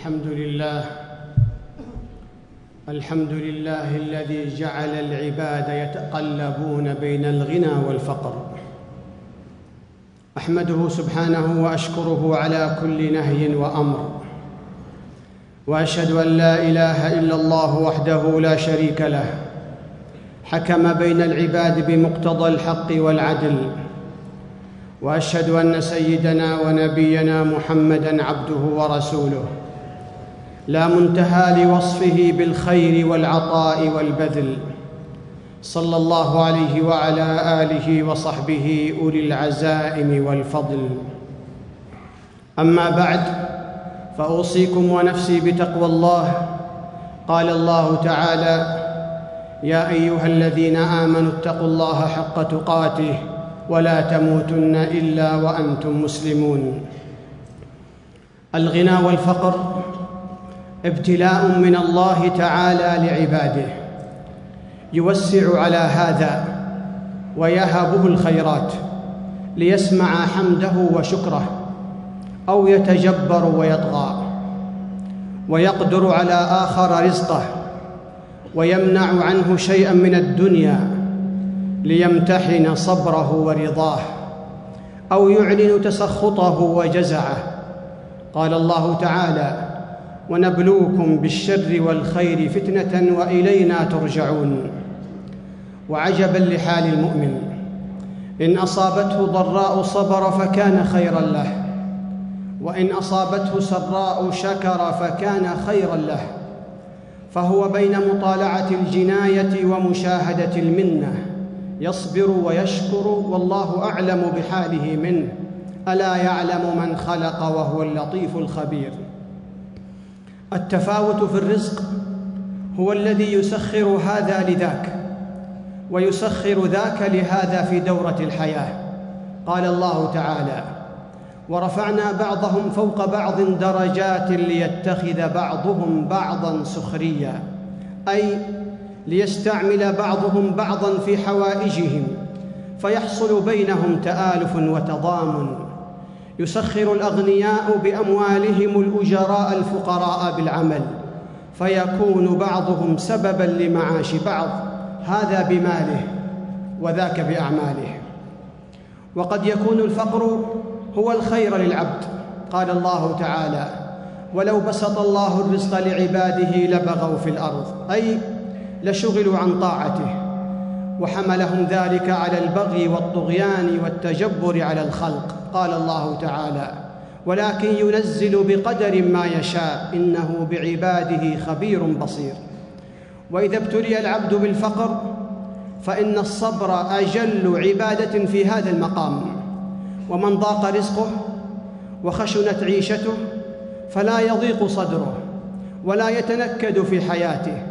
الحمد لله الحمد لله الذي جعل العباد يتقلبون بين الغنى والفقر. أحمده سبحانه وأشكره على كل نهي وأمر. وأشهد أن لا إله إلا الله وحده لا شريك له. حكم بين العباد بمقتضى الحق والعدل. وأشهد أن سيدنا ونبينا محمدا عبده ورسوله. لا منتهى لوصفه بالخير والعطاء والبذل. صلى الله عليه وعلى آله وصحبه أولي العزائم والفضل. أما بعد فأوصيكم ونفسي بتقوى الله. قال الله تعالى يا أيها الذين آمنوا اتقوا الله حق تقاته ولا تموتن إلا وأنتم مسلمون. الغنى والفقر ابتلاء من الله تعالى لعباده. يوسع على هذا ويهبه الخيرات ليسمع حمده وشكره أو يتجبر ويطغى. ويقدر على آخر رزقه ويمنع عنه شيئا من الدنيا ليمتحن صبره ورضاه أو يعلن تسخطه وجزعه. قال الله تعالى ونبلوكم بالشر والخير فتنة وإلينا ترجعون. وعجبا لحال المؤمن إن أصابته ضراء صبر فكان خيرا له وإن أصابته سراء شكر فكان خيرا له. فهو بين مطالعة الجناية ومشاهدة المنة يصبر ويشكر والله أعلم بحاله منه. ألا يعلم من خلق وهو اللطيف الخبير. التفاوت في الرزق هو الذي يسخر هذا لذاك ويسخر ذاك لهذا في دورة الحياة. قال الله تعالى ورفعنا بعضهم فوق بعض درجات ليتخذ بعضهم بعضا سخريا أي ليستعمل بعضهم بعضا في حوائجهم فيحصل بينهم تآلف وتضامن. يسخر الأغنياء بأموالهم الأجراء الفقراء بالعمل فيكون بعضهم سببا لمعاش بعض هذا بماله وذاك بأعماله. وقد يكون الفقر هو الخير للعبد قال الله تعالى ولو بسط الله الرزق لعباده لبغوا في الأرض أي لشغلوا عن طاعته. وحملهم ذلك على البغي والطغيان والتجبر على الخلق. قال الله تعالى ولكن ينزل بقدر ما يشاء إنه بعباده خبير بصير. وإذا ابتلي العبد بالفقر فإن الصبر أجل عبادة في هذا المقام. ومن ضاق رزقه وخشنت عيشته فلا يضيق صدره ولا يتنكد في حياته.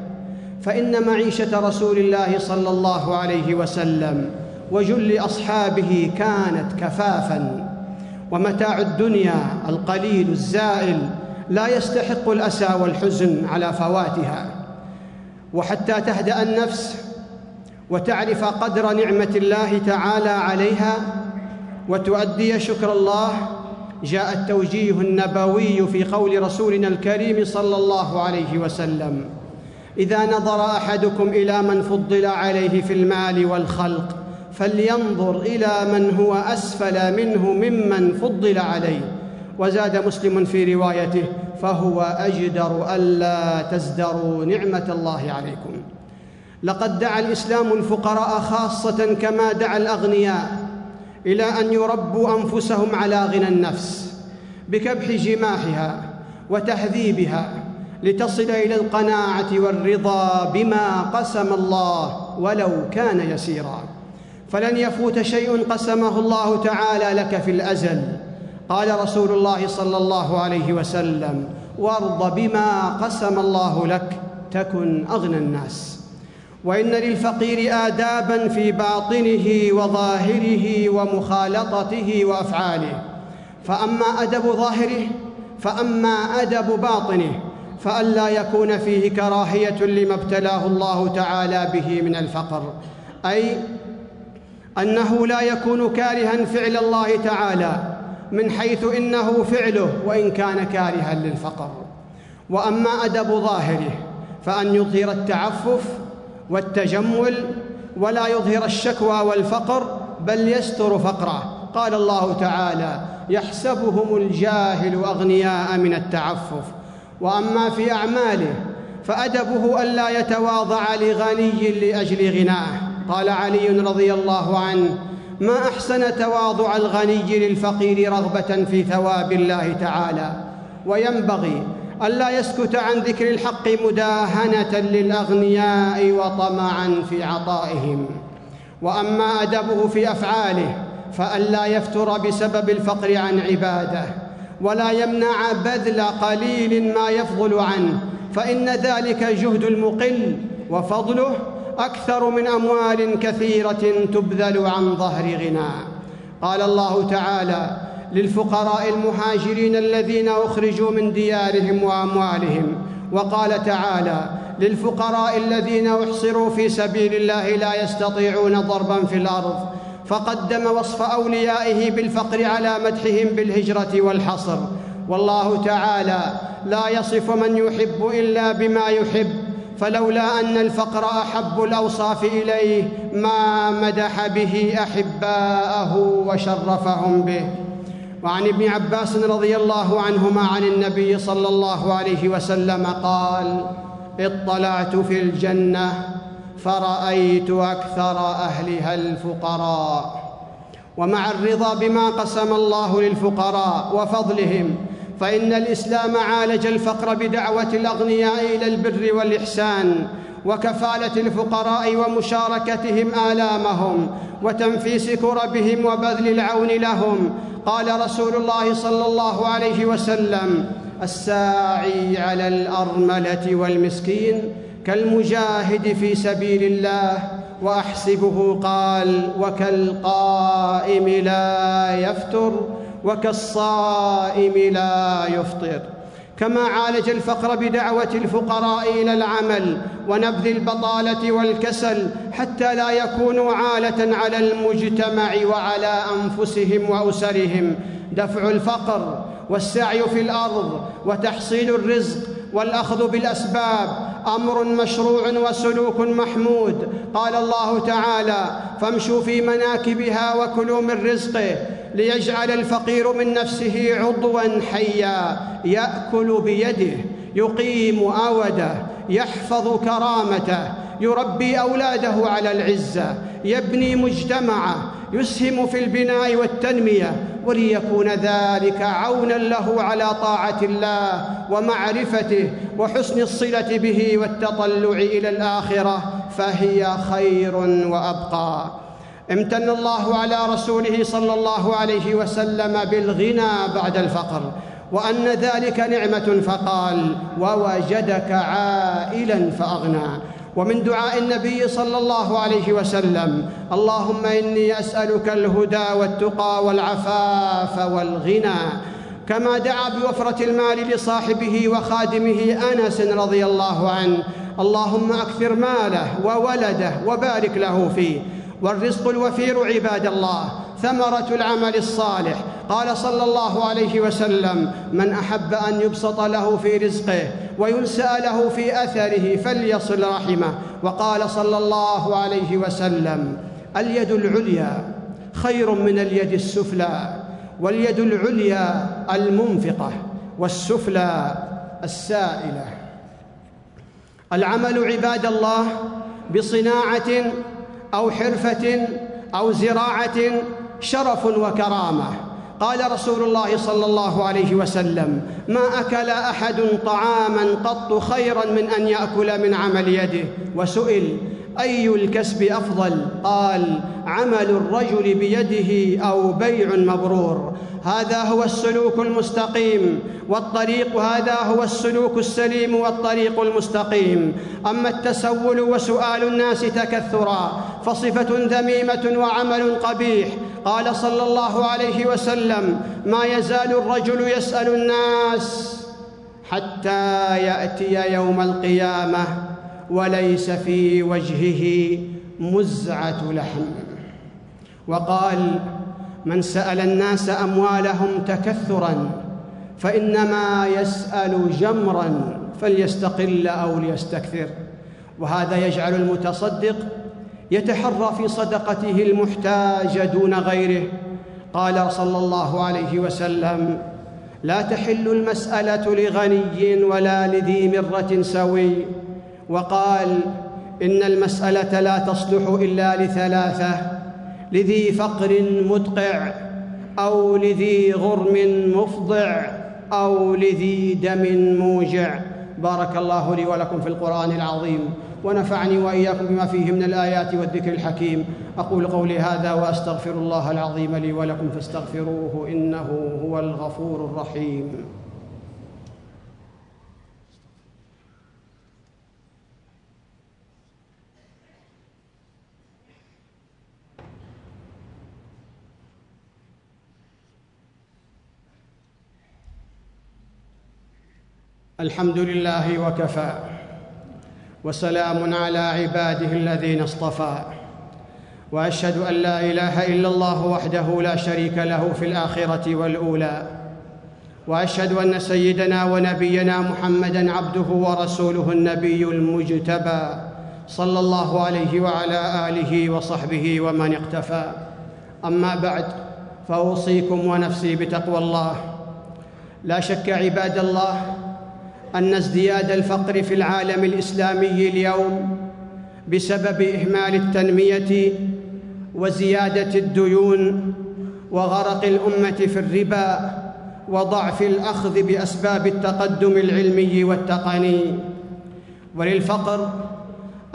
فإن معيشة رسول الله صلى الله عليه وسلم وجل أصحابه كانت كفافا. ومتاع الدنيا القليل الزائل لا يستحق الأسى والحزن على فواتها. وحتى تهدأ النفس وتعرف قدر نعمة الله تعالى عليها وتؤدي شكر الله جاء التوجيه النبوي في قول رسولنا الكريم صلى الله عليه وسلم. إذا نظر أحدكم إلى من فضل عليه في المال والخلق فلينظر إلى من هو أسفل منه ممن فضل عليه. وزاد مسلم في روايته فهو أجدر ألا تزدروا نعمة الله عليكم. لقد دعا الإسلام الفقراء خاصة كما دعا الأغنياء إلى أن يربوا أنفسهم على غنى النفس بكبح جماحها وتهذيبها لتصل إلى القناعة والرضا بما قسم الله ولو كان يسيرا. فلن يفوت شيء قسمه الله تعالى لك في الأزل. قال رسول الله صلى الله عليه وسلم وارض بما قسم الله لك تكن أغنى الناس. وإن للفقير آدابا في باطنه وظاهره ومخالطته وأفعاله. فأما أدب ظاهره فأما أدب باطنه فألا يكون فيه كراهية لما ابتلاه الله تعالى به من الفقر أي أنه لا يكون كارها فعل الله تعالى من حيث إنه فعله وإن كان كارها للفقر. وأما أدب ظاهره فأن يظهر التعفف والتجمل ولا يظهر الشكوى والفقر بل يستر فقره. قال الله تعالى يحسبهم الجاهل أغنياء من التعفف. وأما في أعماله فأدبه الا يتواضع لغني لأجل غناه. قال علي رضي الله عنه ما أحسن تواضع الغني للفقير رغبة في ثواب الله تعالى؟ وينبغي الا يسكت عن ذكر الحق مداهنة للأغنياء وطمعا في عطائهم. وأما أدبه في أفعاله فالا يفتر بسبب الفقر عن عباده. ولا يمنع بذل قليل ما يفضل عنه فإن ذلك جهد المقل وفضله أكثر من أموال كثيرة تبذل عن ظهر غنى. قال الله تعالى للفقراء المهاجرين الذين أخرجوا من ديارهم وأموالهم. وقال تعالى للفقراء الذين أحصروا في سبيل الله لا يستطيعون ضربا في الأرض فقدم وصف أوليائه بالفقر على مدحهم بالهجرة والحصر. والله تعالى لا يصف من يحب إلا بما يحب فلولا أن الفقر أحب الأوصاف إليه ما مدح به أحباءه وشرفهم به. وعن ابن عباس رضي الله عنهما عن النبي صلى الله عليه وسلم قال اطلعت في الجنة فرأيت أكثر أهلها الفقراء ومع الرضا بما قسم الله للفقراء وفضلهم فإن الإسلام عالج الفقر بدعوة الأغنياء إلى البر والإحسان وكفالة الفقراء ومشاركتهم آلامهم وتنفيس كربهم وبذل العون لهم. قال رسول الله صلى الله عليه وسلم الساعي على الأرملة والمسكين كالمجاهد في سبيل الله وأحسبه قال وكالقائم لا يفتر وكالصائم لا يفطر. كما عالج الفقر بدعوة الفقراء إلى العمل ونبذ البطالة والكسل حتى لا يكونوا عالة على المجتمع وعلى أنفسهم وأسرهم. دفع الفقر والسعي في الأرض وتحصيل الرزق والأخذ بالأسباب أمر مشروع وسلوك محمود. قال الله تعالى فامشوا في مناكبها وكلوا من رزقه ليجعل الفقير من نفسه عضوا حيا يأكل بيده يقيم أوده يحفظ كرامته يربي أولاده على العزة يبني مجتمعه يسهم في البناء والتنمية وليكون ذلك عونا له على طاعة الله ومعرفته وحسن الصلة به والتطلع إلى الآخرة فهي خير وأبقى. امتن الله على رسوله صلى الله عليه وسلم بالغنى بعد الفقر وأن ذلك نعمة فقال ووجدك عائلا فأغنى ومن دعاء النبي صلى الله عليه وسلم اللهم إني أسألك الهدى والتقى والعفاف والغنى. كما دعا بوفرة المال لصاحبه وخادمه أنس رضي الله عنه اللهم أكثر ماله وولده وبارك له فيه. والرزق الوفير عباد الله ثمرة العمل الصالح قال صلى الله عليه وسلم من أحب أن يبسط له في رزقه وينسأ له في أثره فليصل رحمه. وقال صلى الله عليه وسلم اليد العليا خير من اليد السفلى واليد العليا المنفقة والسفلى السائلة. العمل عباد الله بصناعة أو حرفة أو زراعة شرف وكرامة. قال رسول الله صلى الله عليه وسلم ما أكل أحد طعاما قط خيرا من أن يأكل من عمل يده؟ وسئل أي الكسب أفضل؟ قال عمل الرجل بيده أو بيع مبرور. هذا هو السلوك المستقيم والطريق هذا هو السلوك السليم والطريق المستقيم. أما التسول وسؤال الناس تكثرا فصفة ذميمة وعمل قبيح. قال صلى الله عليه وسلم ما يزال الرجل يسأل الناس حتى يأتي يوم القيامة وليس في وجهه مزعة لحم. وقال من سأل الناس أموالهم تكثرا فإنما يسأل جمرا فليستقل أو ليستكثر. وهذا يجعل المتصدق يتحرى في صدقته المحتاج دون غيره. قال صلى الله عليه وسلم لا تحل المسألة لغني ولا لذي مرة سوي. وقال إن المسألة لا تصلح إلا لثلاثة لذي فقر مدقع أو لذي غرم مفضع أو لذي دم موجع. بارك الله لي ولكم في القرآن العظيم. ونفعني وإياكم بما فيه من الآيات والذكر الحكيم. أقول قولي هذا وأستغفر الله العظيم لي ولكم فاستغفروه إنه هو الغفور الرحيم. الحمد لله وكفى. وسلام على عباده الذين اصطفى. وأشهد أن لا إله إلا الله وحده لا شريك له في الآخرة والأولى. وأشهد أن سيدنا ونبينا محمدا عبده ورسوله النبي المجتبى صلى الله عليه وعلى آله وصحبه ومن اقتفى. أما بعد فأوصيكم ونفسي بتقوى الله. لا شك عباد الله أن ازدياد الفقر في العالم الإسلامي اليوم بسبب إهمال التنمية وزيادة الديون وغرق الأمة في الربا وضعف الأخذ بأسباب التقدم العلمي والتقني. وللفقر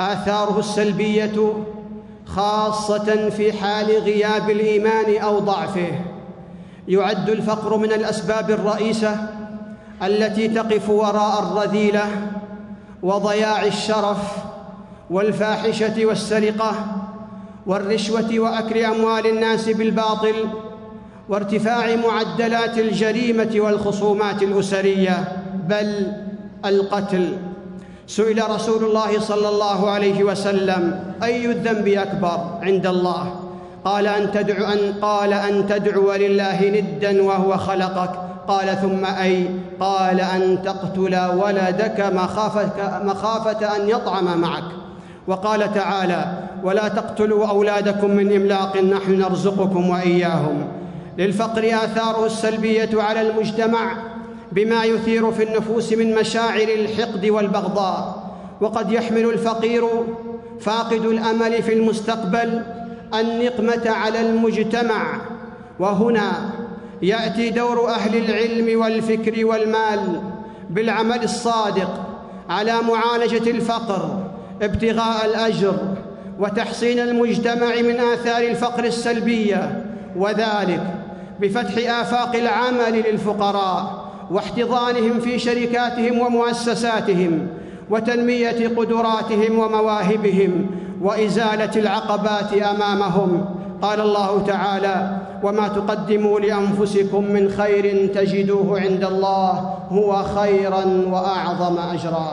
آثاره السلبية خاصة في حال غياب الإيمان أو ضعفه. يعد الفقر من الأسباب الرئيسة التي تقف وراء الرذيلة وضياع الشرف والفاحشة والسرقة والرشوة وأكل أموال الناس بالباطل وارتفاع معدلات الجريمة والخصومات الأسرية بل القتل. سئل رسول الله صلى الله عليه وسلم أي الذنب أكبر عند الله؟ قال أن تدعو أن قال أن تدعو لله ندا وهو خلقك. قال ثم أي قال أن تقتل ولدك مخافه, مخافة أن يطعم معك. وقال تعالى ولا تقتلوا أولادكم من إملاق نحن نرزقكم وإياهم. للفقر آثاره السلبية على المجتمع بما يثير في النفوس من مشاعر الحقد والبغضاء. وقد يحمل الفقير فاقد الأمل في المستقبل النقمة على المجتمع. وهنا يأتي دور أهل العلم والفكر والمال بالعمل الصادق على معالجة الفقر ابتغاء الأجر وتحصين المجتمع من آثار الفقر السلبية وذلك بفتح آفاق العمل للفقراء واحتضانهم في شركاتهم ومؤسساتهم وتنمية قدراتهم ومواهبهم وإزالة العقبات أمامهم. قال الله تعالى وما تقدموا لأنفسكم من خير تجدوه عند الله هو خيرا وأعظم أجرا.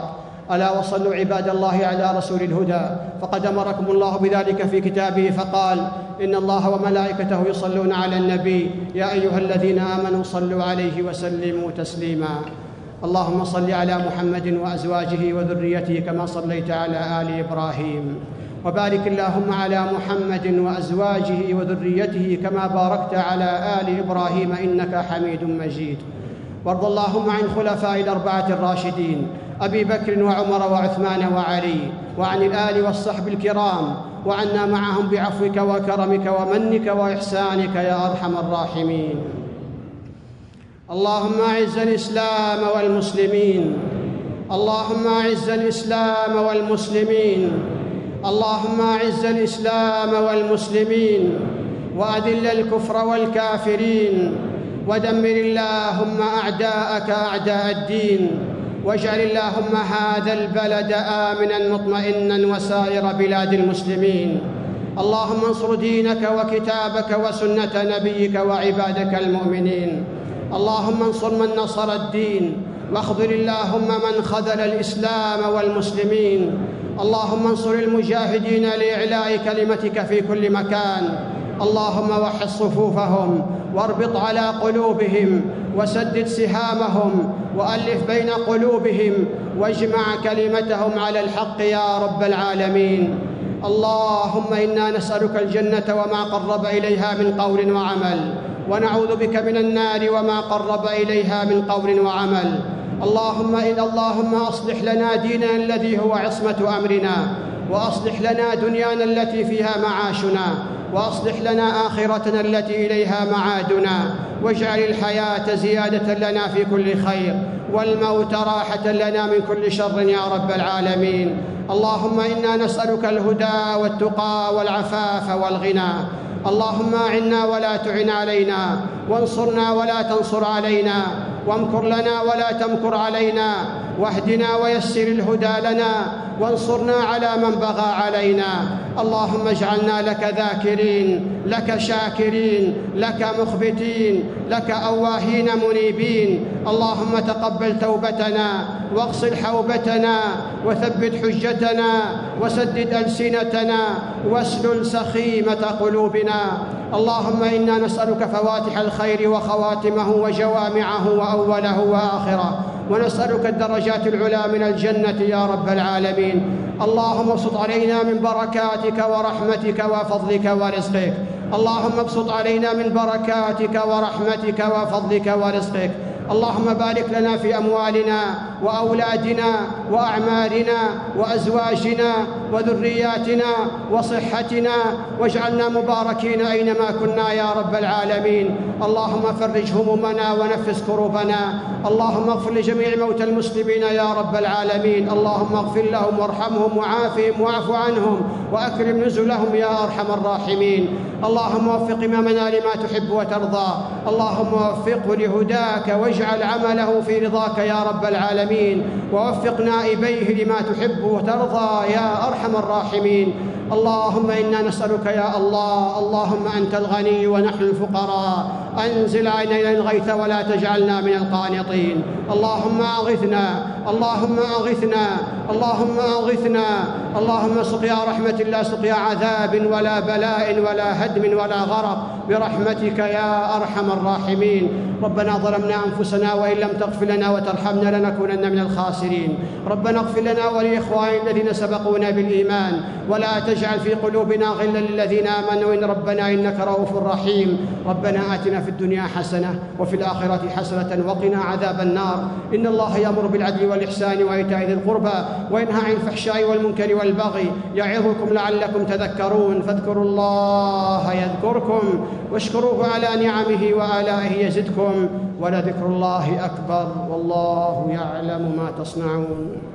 ألا وصلوا عباد الله على رسول الهدى. فقد أمركم الله بذلك في كتابه فقال إن الله وملائكته يصلون على النبي. يا أيها الذين آمنوا صلوا عليه وسلموا تسليما. اللهم صل على محمد وأزواجه وذريته كما صليت على آل إبراهيم. وبارك اللهم على محمد وأزواجه وذريته كما باركت على آل إبراهيم إنك حميد مجيد. وارض اللهم عن خلفاء الأربعة الراشدين أبي بكر وعمر وعثمان وعلي وعن الآل والصحب الكرام وعنا معهم بعفوك وكرمك ومنك وإحسانك يا أرحم الراحمين. اللهم أعز الإسلام والمسلمين. اللهم أعز الإسلام والمسلمين. اللهم اعز الإسلام والمسلمين وأذل الكفر والكافرين ودمر اللهم أعداءك أعداء الدين واجعل اللهم هذا البلد آمنا مطمئنا وسائر بلاد المسلمين اللهم انصر دينك وكتابك وسنة نبيك وعبادك المؤمنين اللهم انصر من نصر الدين واخذل اللهم من خذل الإسلام والمسلمين اللهم انصر المجاهدين لإعلاء كلمتك في كل مكان. اللهم وحد صفوفهم واربط على قلوبهم وسدد سهامهم وألف بين قلوبهم واجمع كلمتهم على الحق يا رب العالمين. اللهم إنا نسألك الجنة وما قرب إليها من قول وعمل ونعوذ بك من النار وما قرب إليها من قول وعمل. اللهم إن اللهم أصلح لنا ديننا الذي هو عصمة أمرنا وأصلح لنا دنيانا التي فيها معاشنا وأصلح لنا آخرتنا التي إليها معادنا واجعل الحياة زيادة لنا في كل خير والموت راحة لنا من كل شر يا رب العالمين. اللهم إنا نسألك الهدى والتقى والعفاف والغنى. اللهم أعنا ولا تعن علينا وانصرنا ولا تنصر علينا. وامكر لنا ولا تمكر علينا. واهدنا ويسر الهدى لنا وانصرنا على من بغى علينا. اللهم اجعلنا لك ذاكرين لك شاكرين لك مخبتين لك أواهين منيبين. اللهم تقبل توبتنا واغسل حوبتنا وثبت حجتنا وسدد ألسنتنا واسلل سخيمة قلوبنا. اللهم إنا نسألك فواتح الخير وخواتمه وجوامعه وأوله وآخره. ونسألك الدرجات العلى من الجنة يا رب العالمين. اللهم ابسط علينا من بركاتك ورحمتك وفضلك ورزقك. اللهم ابسط علينا من بركاتك ورحمتك وفضلك ورزقك. اللهم بارك لنا في أموالنا وأولادنا وأعمارنا وأزواجنا وذرياتنا وصحتنا واجعلنا مباركين أينما كنا يا رب العالمين. اللهم فرج همومنا ونفس كروبنا. اللهم اغفر لجميع موتى المسلمين يا رب العالمين. اللهم اغفر لهم وارحمهم وعافهم واعف عنهم وأكرم نزلهم يا أرحم الراحمين. اللهم وفق إمامنا لما تحب وترضى. اللهم وفقه لهداك واجعل عمله في رضاك يا رب العالمين. ووفق نائبيه لما تحب وترضى يا أرحم الراحمين. اللهم إنا نسألك يا الله اللهم أنت الغني ونحن الفقراء. أنزل علينا الغيث ولا تجعلنا من القانطين. اللهم أغثنا اللهم أغثنا اللهم أغثنا اللهم سقيا رحمة لا سقيا عذاب ولا بلاء ولا هدم ولا غرق برحمتك يا أرحم الراحمين. ربنا ظلمنا أنفسنا وإن لم تغفر لنا وترحمنا لنكونن من الخاسرين. ربنا اغفر لنا ولإخواننا الذين سبقونا بالإيمان. ولا تجعل في قلوبنا غلا للذين آمنوا إن ربنا إنك رؤوف رحيم. ربنا آتنا في الدنيا حسنة وفي الآخرة حسنة وقنا عذاب النار. إن الله يأمر بالعدل والإحسان وإيتاء ذي القربى وينهى عن الفحشاء والمنكر والبغي يعظكم لعلكم تذكرون فاذكروا الله يذكركم واشكروه على نعمه وآلائه يزدكم ولذكر الله أكبر والله يعلم ما تصنعون